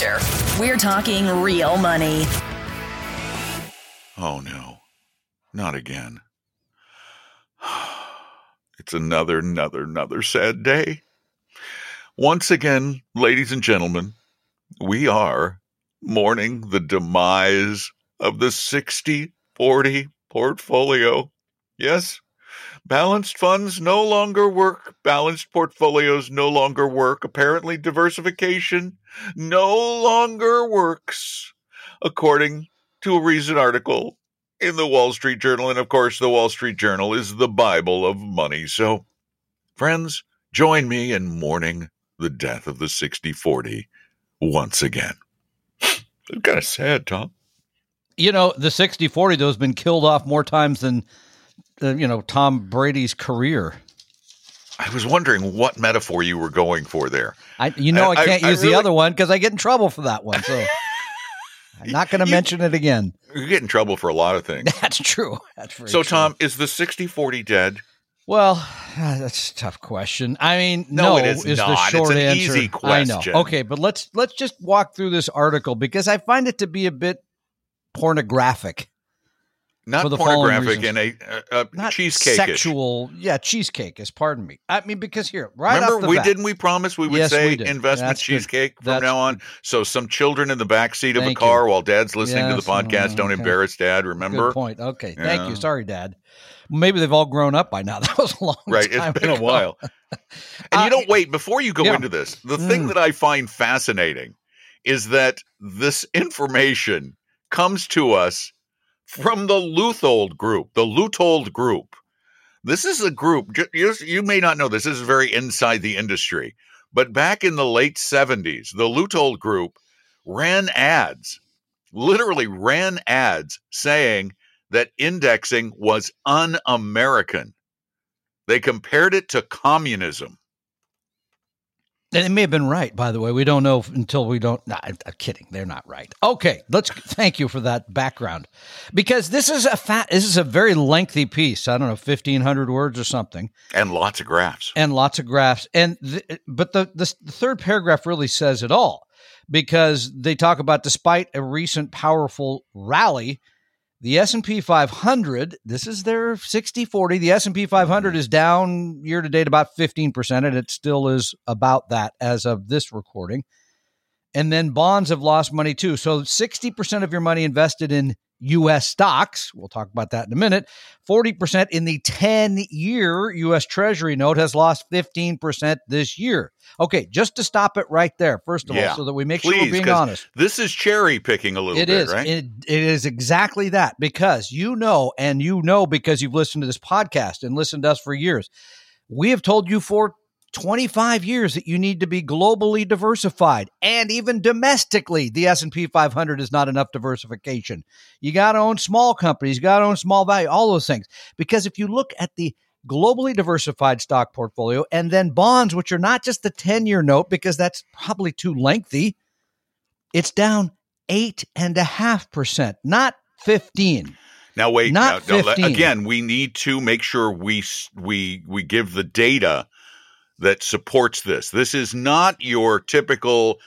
Future. We're talking real money. Oh no, not again. It's another, another, another sad day. Once again, ladies and gentlemen, we are mourning the demise of the 60 40 portfolio. Yes, balanced funds no longer work. Balanced portfolios no longer work. Apparently, diversification no longer works, according to a recent article in the Wall Street Journal. And of course, the Wall Street Journal is the Bible of money. So, friends, join me in mourning the death of the 60 40 once again. It's kind of sad, Tom. You know, the 60 40, though, has been killed off more times than, uh, you know, Tom Brady's career. I was wondering what metaphor you were going for there. I, you know, I, I- can't I use really- the other one because I get in trouble for that one. So I'm not going to mention it again. You get in trouble for a lot of things. That's true. That's so, true. Tom, is the 60 40 dead? Well, that's a tough question. I mean, No, no, it is is not. the It's an answer. easy I question. know. Okay, but let's let's just walk through this article because I find it to be a bit pornographic. Not For the pornographic and a, a, a Not cheesecake. sexual. Yeah, cheesecake is pardon me. I mean because here, right Remember, we bat, didn't we promise we would Yes, say we investment That's good. cheesecake from That's now on? So some children in the back seat of a car you. while dad's listening to the podcast uh, don't embarrass dad. Remember? Good point. Okay, thank you. Sorry, Dad. Maybe they've all grown up by now. That was a long Right, time it's been a while. And Uh, you don't wait before you go yeah. into this. The thing Mm. that I find fascinating is that this information comes to us from the Leuthold group, the Leuthold group. This is a group, you, may not know this, this is very inside the industry, but back in the late 70s, the Leuthold group ran ads, literally ran ads saying that indexing was un American. They compared it to communism. And it may have been right, by the way. We don't know until we don't. Nah, I'm, I'm kidding. They're not right. Okay, let's thank you for that background, because this is a fat. This is a very lengthy piece. I don't know, fifteen hundred words or something, and lots of graphs. and lots of graphs. And th- but the, the the third paragraph really says it all, because they talk about despite a recent powerful rally, the S&P 500, this is their 60/40, the S&P 500 is down year to date about 15% and it still is about that as of this recording. And then bonds have lost money too. So 60% of your money invested in US stocks, we'll talk about that in a minute. 40% in the 10 year US Treasury note has lost 15% this year. Okay, just to stop it right there, first of Yeah. all, so that we make sure we're being honest. This is cherry picking a little It bit, is. right? It, it is exactly that because you know, and you know because you've listened to this podcast and listened to us for years. We have told you for 25 years that you need to be globally diversified and even domestically the S&P 500 is not enough diversification. You got to own small companies, you got to own small value, all those things. Because if you look at the globally diversified stock portfolio and then bonds which are not just the 10-year note because that's probably too lengthy, it's down eight and a half percent, not fifteen. Now wait, Not now, now, 15. again, we need to make sure we we we give the data that supports this. This is not your typical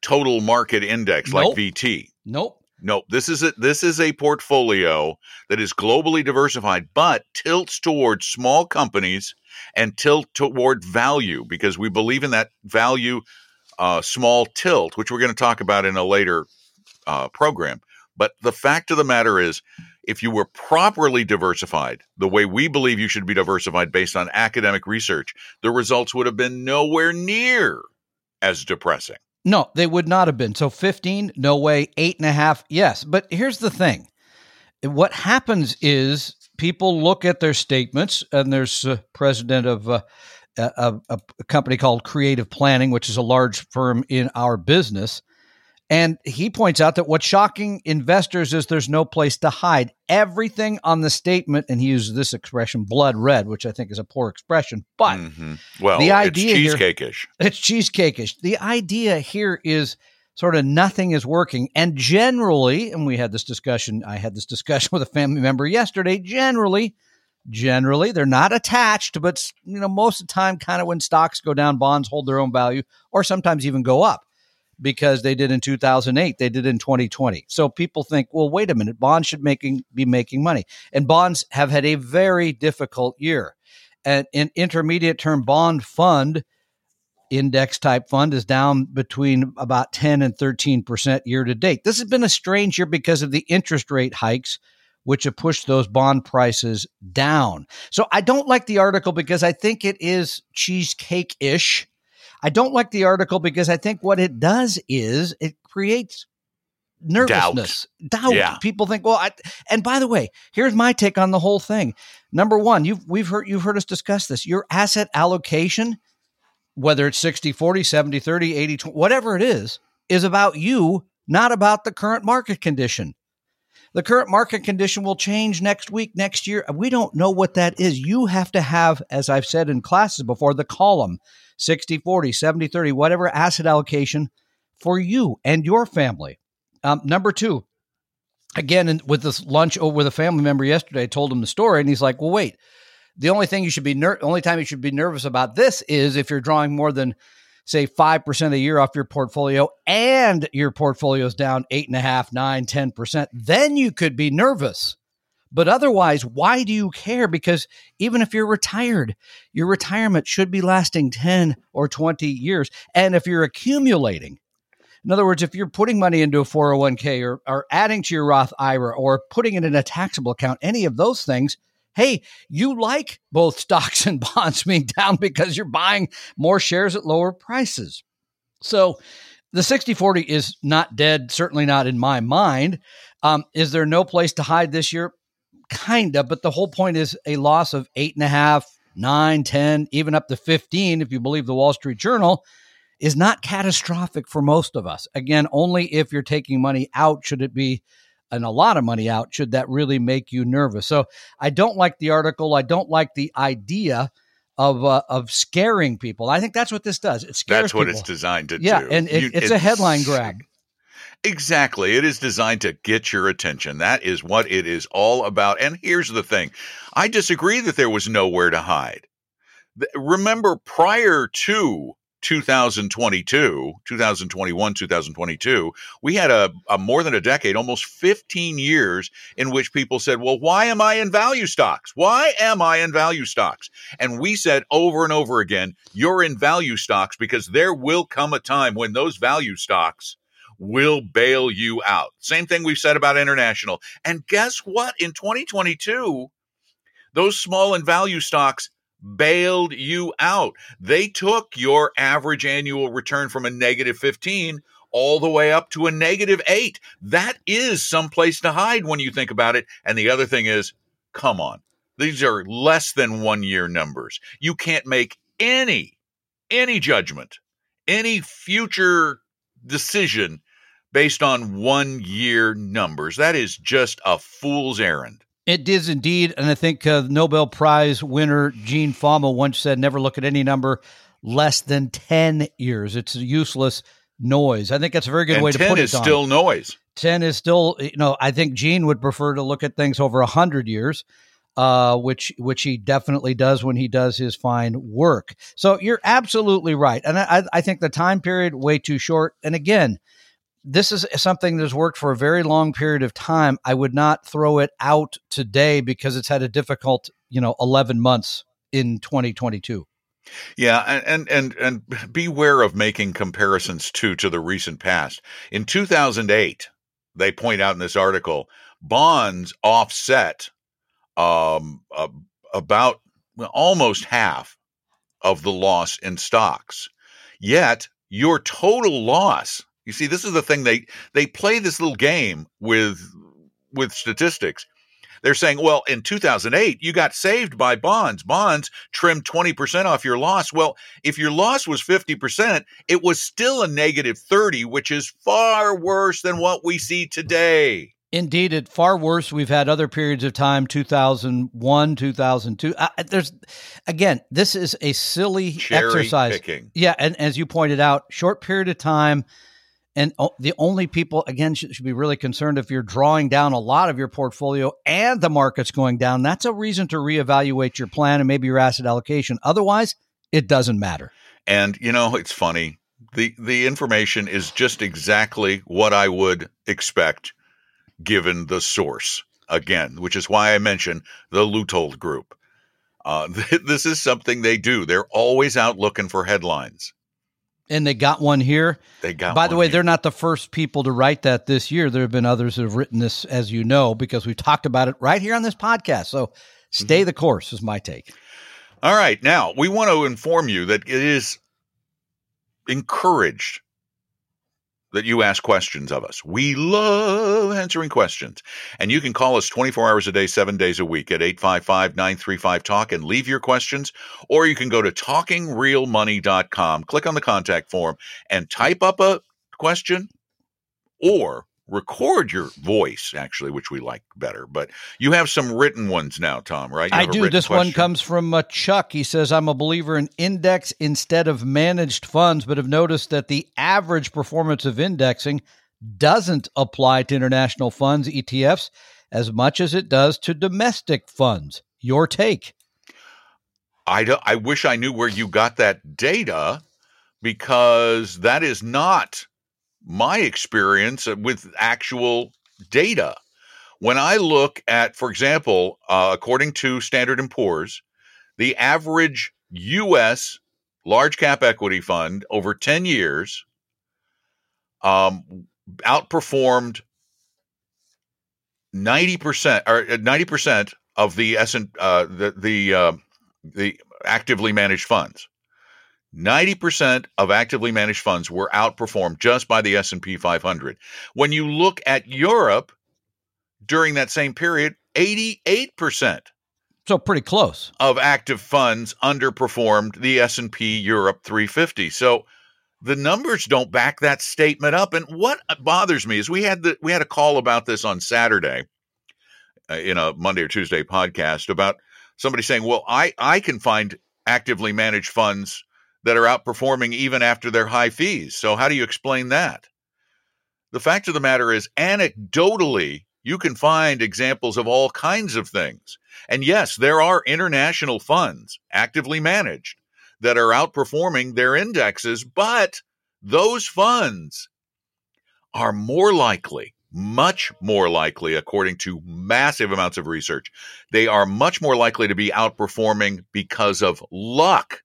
total market index like VT. Nope. Nope. this is a this is a portfolio that is globally diversified, but tilts towards small companies and tilt toward value because we believe in that value uh, small tilt, which we're going to talk about in a later uh, program. But the fact of the matter is, if you were properly diversified, the way we believe you should be diversified based on academic research, the results would have been nowhere near as depressing. No, they would not have been. So 15, no way. Eight and a half, yes. But here's the thing what happens is people look at their statements, and there's a president of uh, a, a, a company called Creative Planning, which is a large firm in our business. And he points out that what's shocking investors is there's no place to hide. Everything on the statement, and he uses this expression, blood red, which I think is a poor expression, but Mhm. Well, the idea it's here- cheesecake-ish. it's cheesecakeish. The idea here is sort of nothing is working. And generally, and we had this discussion, I had this discussion with a family member yesterday. Generally, generally, they're not attached, but you know, most of the time, kind of when stocks go down, bonds hold their own value, or sometimes even go up because they did in 2008, they did in 2020. So people think, well, wait a minute, bonds should making be making money, and bonds have had a very difficult year. And an intermediate term bond fund index type fund is down between about 10 and 13% year to date. This has been a strange year because of the interest rate hikes, which have pushed those bond prices down. So I don't like the article because I think it is cheesecake ish. I don't like the article because I think what it does is it creates nervousness, doubt. Yeah. People think, well, I, and by the way, here's my take on the whole thing. Number one, you've we've heard you've heard us discuss this. Your asset allocation, whether it's 60, 40, 70, 30, 80, 20, whatever it is, is about you, not about the current market condition. The current market condition will change next week, next year. We don't know what that is. You have to have, as I've said in classes before, the column 60, 40, 70, 30, whatever asset allocation for you and your family. Um, number two, again, in, with this lunch over with a family member yesterday, I told him the story, and he's like, "Well, wait. The only thing you should be ner- only time you should be nervous about this is if you're drawing more than say five percent a year off your portfolio, and your portfolio is down eight and a half, nine, ten percent. Then you could be nervous." But otherwise, why do you care? Because even if you're retired, your retirement should be lasting 10 or 20 years. And if you're accumulating, in other words, if you're putting money into a 401k or, or adding to your Roth IRA or putting it in a taxable account, any of those things, hey, you like both stocks and bonds being down because you're buying more shares at lower prices. So the 60 40 is not dead, certainly not in my mind. Um, is there no place to hide this year? Kinda, but the whole point is a loss of eight and a half, nine, 10, even up to 15, if you believe the Wall Street Journal is not catastrophic for most of us. Again, only if you're taking money out should it be and a lot of money out should that really make you nervous. So I don't like the article. I don't like the idea of uh, of scaring people. I think that's what this does. It scares That's what people. it's designed to yeah, do. and it, You- it's a headline grab. Exactly. It is designed to get your attention. That is what it is all about. And here's the thing I disagree that there was nowhere to hide. Remember, prior to 2022, 2021, 2022, we had a, a more than a decade, almost 15 years in which people said, Well, why am I in value stocks? Why am I in value stocks? And we said over and over again, You're in value stocks because there will come a time when those value stocks will bail you out. Same thing we've said about international. And guess what? In 2022, those small and value stocks bailed you out. They took your average annual return from a negative 15 all the way up to a negative 8. That is some place to hide when you think about it. And the other thing is, come on. These are less than 1 year numbers. You can't make any any judgment, any future decision based on 1 year numbers. That is just a fool's errand. It is indeed, and I think uh, Nobel Prize winner Gene Fama once said, "Never look at any number less than ten years. It's useless noise." I think that's a very good and way to 10 put it. is Don. still noise. 10 is still you know i think gene would prefer to look at things over 100 years uh, which which he definitely does when he does his fine work so you're absolutely right and i, I think the time period way too short and again this is something that has worked for a very long period of time i would not throw it out today because it's had a difficult you know 11 months in 2022 Yeah, and and and beware of making comparisons too to the recent past. In 2008, they point out in this article, bonds offset um, uh, about well, almost half of the loss in stocks. Yet your total loss, you see, this is the thing they they play this little game with with statistics. They're saying, well, in 2008, you got saved by bonds. Bonds trimmed 20% off your loss. Well, if your loss was 50%, it was still a negative 30, which is far worse than what we see today. Indeed, it far worse. We've had other periods of time, 2001, 2002. Uh, there's, again, this is a silly Cherry exercise. picking. Yeah. And as you pointed out, short period of time. And the only people, again, should, be really concerned if you're drawing down a lot of your portfolio and the market's going down. That's a reason to reevaluate your plan and maybe your asset allocation. Otherwise, it doesn't matter. And you know, it's funny. The the information is just exactly what I would expect given the source. Again, which is why I mentioned the Leuthold group. Uh, this is something they do. They're always out looking for headlines. And they got one here. They got. By the way, here. they're not the first people to write that this year. There have been others that have written this, as you know, because we've talked about it right here on this podcast. So stay Mm-hmm. the course, is my take. All right. Now, we want to inform you that it is encouraged that you ask questions of us. We love answering questions. And you can call us 24 hours a day, seven days a week at 855 935 Talk and leave your questions. Or you can go to talkingrealmoney.com, click on the contact form, and type up a question or record your voice, actually, which we like better. But you have some written ones now, Tom, right? You I do. This one comes from uh, Chuck. He says, I'm a believer in index instead of managed funds, but have noticed that the average performance of indexing doesn't apply to international funds, ETFs, as much as it does to domestic funds. Your take. I, do, I wish I knew where you got that data because that is not my experience with actual data. When I look at, for example, uh, according to Standard and Poor's, the average U.S. large cap equity fund over 10 years um, outperformed 90% or uh, 90% of the uh, the the uh, the actively managed funds. 90% of actively managed funds were outperformed just by the S&P 500. When you look at Europe during that same period, 88% So pretty close. of active funds underperformed the S&P Europe 350. So the numbers don't back that statement up and what bothers me is we had the we had a call about this on Saturday uh, in a Monday or Tuesday podcast about somebody saying, "Well, I I can find actively managed funds that are outperforming even after their high fees. So how do you explain that?" The fact of the matter is anecdotally you can find examples of all kinds of things. And yes, there are international funds actively managed that are outperforming their indexes, but those funds are more likely, much more likely, according to massive amounts of research, they are much more likely to be outperforming because of luck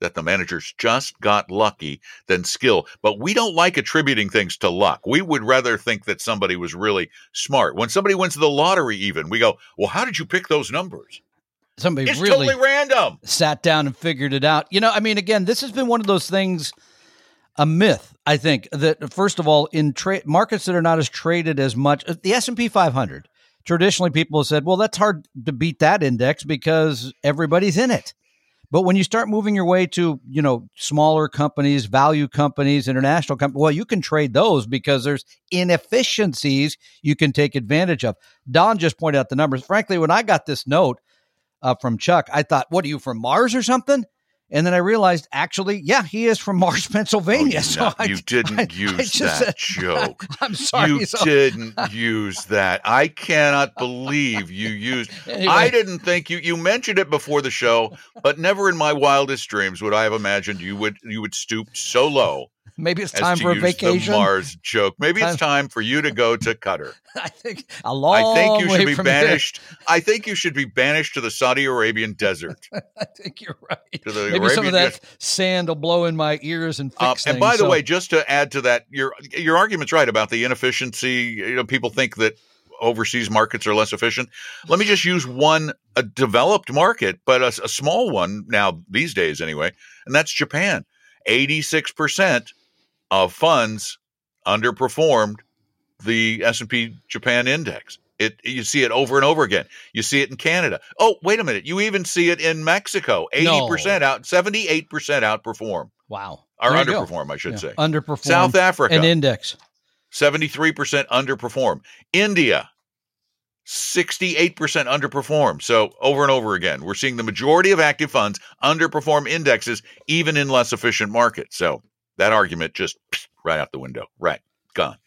that the managers just got lucky than skill. But we don't like attributing things to luck. We would rather think that somebody was really smart. When somebody wins the lottery, even, we go, Well, how did you pick those numbers? Somebody It's really totally random. sat down and figured it out. You know, I mean, again, this has been one of those things, a myth. I think that first of all, in trade markets that are not as traded as much, uh, the S and P 500. Traditionally, people have said, "Well, that's hard to beat that index because everybody's in it." But when you start moving your way to, you know, smaller companies, value companies, international companies, well, you can trade those because there's inefficiencies you can take advantage of. Don just pointed out the numbers. Frankly, when I got this note uh, from Chuck, I thought, what are you from Mars or something? And then I realized, actually, yeah, he is from Mars, Pennsylvania. Oh, so no, I, you didn't I- use I just that joke. I'm sorry. You So- didn't use that. I cannot believe you used. Anyway. I didn't think you. You mentioned it before the show, but never in my wildest dreams would I have imagined you would you would stoop so low maybe it's time for a vacation. Mars joke. Maybe it's time for you to go to Qatar. I think a long I think you should be here. banished. I think you should be banished to the Saudi Arabian desert. I think you're right. Maybe some of Arabian- that sand will blow in my ears and fix Uh, things. and by the So- way, just to add to that, your your argument's right about the inefficiency. You know, people think that overseas markets are less efficient. Let me just use one a developed market, but a, a small one now these days anyway, and that's Japan. Eighty six percent of funds underperformed the S and P Japan index. It you see it over and over again. You see it in Canada. Oh, wait a minute. You even see it in Mexico. 80% out, 78% outperform. Wow. Or There underperform, I should Yeah, say. Underperform. South Africa. An index. 73% underperform. India, 68% underperform. So over and over again, we're seeing the majority of active funds underperform indexes, even in less efficient markets. So that argument just right out the window. Right. Gone.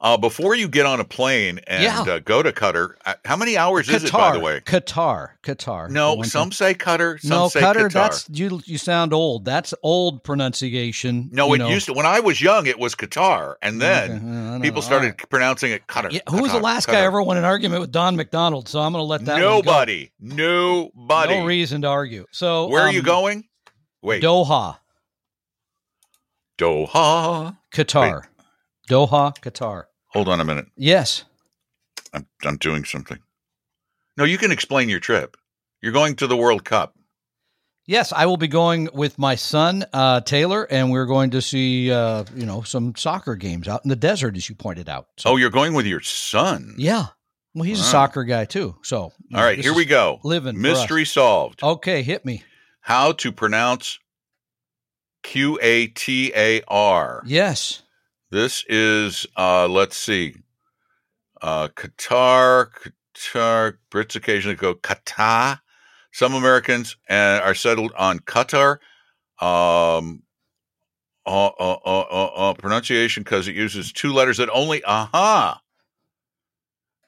Uh, before you get on a plane and Yeah. uh, go to Qatar, uh, how many hours is it, by the way? Qatar. Qatar. No, some say Qatar, some no, say Qatar. Qatar. That's you. You sound old. That's old pronunciation. no, it know. used to. When I was young, it was Qatar, and then Okay, uh, don't people started right. pronouncing it Qatar. Yeah, who was the last Qatar. guy ever won an argument with Don McDonald? So I'm going to let that. Nobody. Nobody. No reason to argue. So Where are you um, going? Wait. Doha, Doha. Qatar. Doha, Qatar. Hold on a minute. Yes. I'm I'm doing something. No, you can explain your trip. You're going to the World Cup. Yes, I will be going with my son uh, Taylor, and we're going to see uh, you know some soccer games out in the desert, as you pointed out. So, Oh, you're going with your son. yeah. Well, he's a soccer guy too. So, All right, here we go. living Mystery solved. okay, hit me. How to pronounce Q A T A R. Yes. This is uh let's see. Uh Qatar, Qatar, Brits occasionally go Qatar. Some Americans uh, are settled on Qatar. Um uh, uh, uh, uh, uh, pronunciation because it uses two letters that only aha.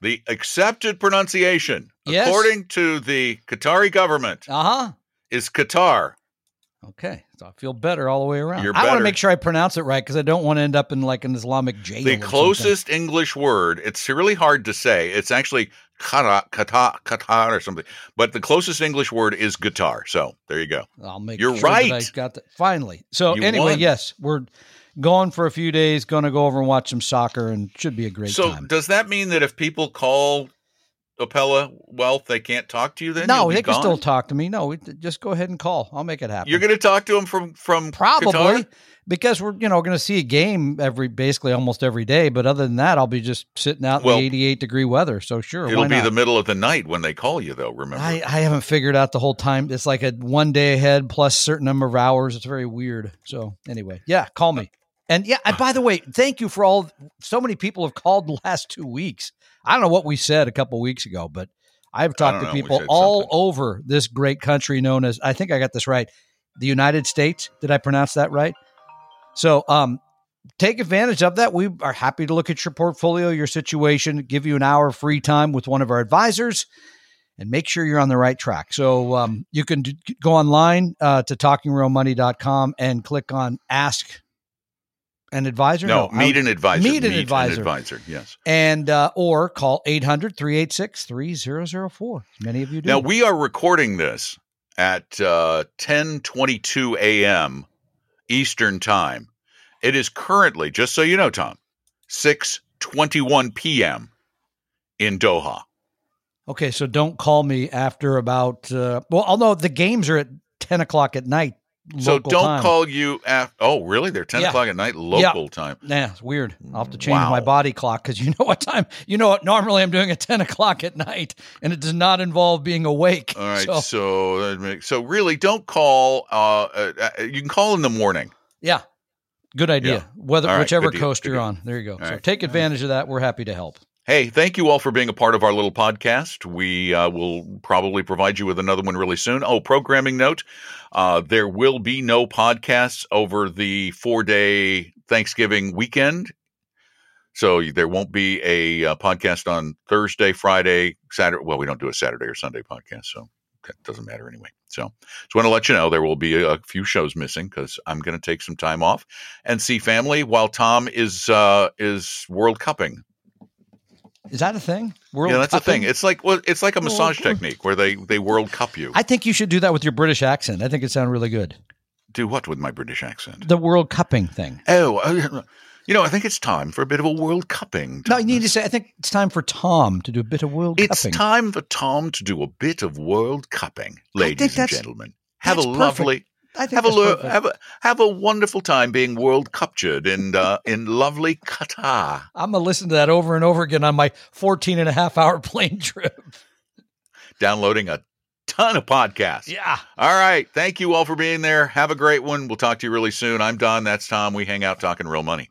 The accepted pronunciation, Yes. according to the Qatari government, Uh huh. is Qatar. Okay, so I feel better all the way around. You're I want to make sure I pronounce it right because I don't want to end up in like an Islamic jail. The something. closest English word, it's really hard to say. It's actually kata, kata, kata or something. But the closest English word is guitar. So there you go. I'll make You're sure that I right. got that finally. So You anyway, won. yes, we're going for a few days. Going to go over and watch some soccer, and should be a great so time. does that mean that if people call Apella Wealth, they can't talk to you then? no, they can gone? still talk to me. No, we, just go ahead and call. I'll make it happen. You're going to talk to them from from probably Qatar? because we're you know going to see a game every basically almost every day. But other than that, I'll be just sitting out Well, in the 88 degree weather. So sure, It'll be the middle of the night when they call you, though. Remember? I, I haven't figured out the whole time. It's like a one day ahead plus certain number of hours. It's very weird. So anyway, yeah, call me. And yeah, and by the way, thank you for all. So many people have called the last two weeks. I don't know what we said a couple weeks ago, but I've talked to know. People all something. over this great country known as. I think I got this right. The United States. Did I pronounce that right? So, um, take advantage of that. We are happy to look at your portfolio, your situation, give you an hour of free time with one of our advisors and make sure you're on the right track. So um, you can d- go online uh, to talkingrealmoney.com and click on ask an advisor. no, I- meet an advisor. meet an advisor. advisor. Yes. and uh, or call 800-386-3004. Many of you do. Now we are recording this at uh, 10:22 a.m. Eastern Time. It is currently, just so you know, Tom, 6:21 p.m. in Doha. okay, so don't call me after about uh, well, although the games are at 10 o'clock at night. So don't time. call you after. Oh, really? They're 10 Yeah. o'clock at night local time. Yeah, it's weird. I'll have to change my body clock because you know what time. You know what? Normally I'm doing at ten o'clock at night, and it does not involve being awake. All right. So, So that makes, so really, don't call. Uh, uh, uh, you can call in the morning. yeah, good idea. Yeah. Whether right, whichever coast you're deal. on, there you go. All so right. take advantage of that. We're happy to help. Hey, thank you all for being a part of our little podcast. We uh, will probably provide you with another one really soon. Oh, programming note uh, there will be no podcasts over the four day Thanksgiving weekend. So there won't be a uh, podcast on Thursday, Friday, Saturday. Well, we don't do a Saturday or Sunday podcast, so that doesn't matter anyway. So just want to let you know there will be a, few shows missing because I'm going to take some time off and see family while Tom is uh, is World Cupping. Is that a thing? World yeah, that's a thing. It's like well, it's like a massage technique where they they World Cup you. I think you should do that with your British accent. I think it sounded really good. Do what with my British accent? The World Cupping thing. Oh, uh, you know, I think it's time for a bit of a World Cupping. No, you need to say. I think it's time for Tom to do a bit of World It's Cupping. time for Tom to do a bit of World Cupping, ladies and gentlemen. Have a lovely. perfect. Lovely. I think have a that's lo- have a have a wonderful time being world captured in uh, in lovely Qatar. I'm going to listen to that over and over again on my 14 and a half hour plane trip. Downloading a ton of podcasts. Yeah. All right. Thank you all for being there. Have a great one. We'll talk to you really soon. I'm Don. That's Tom. We hang out talking real money.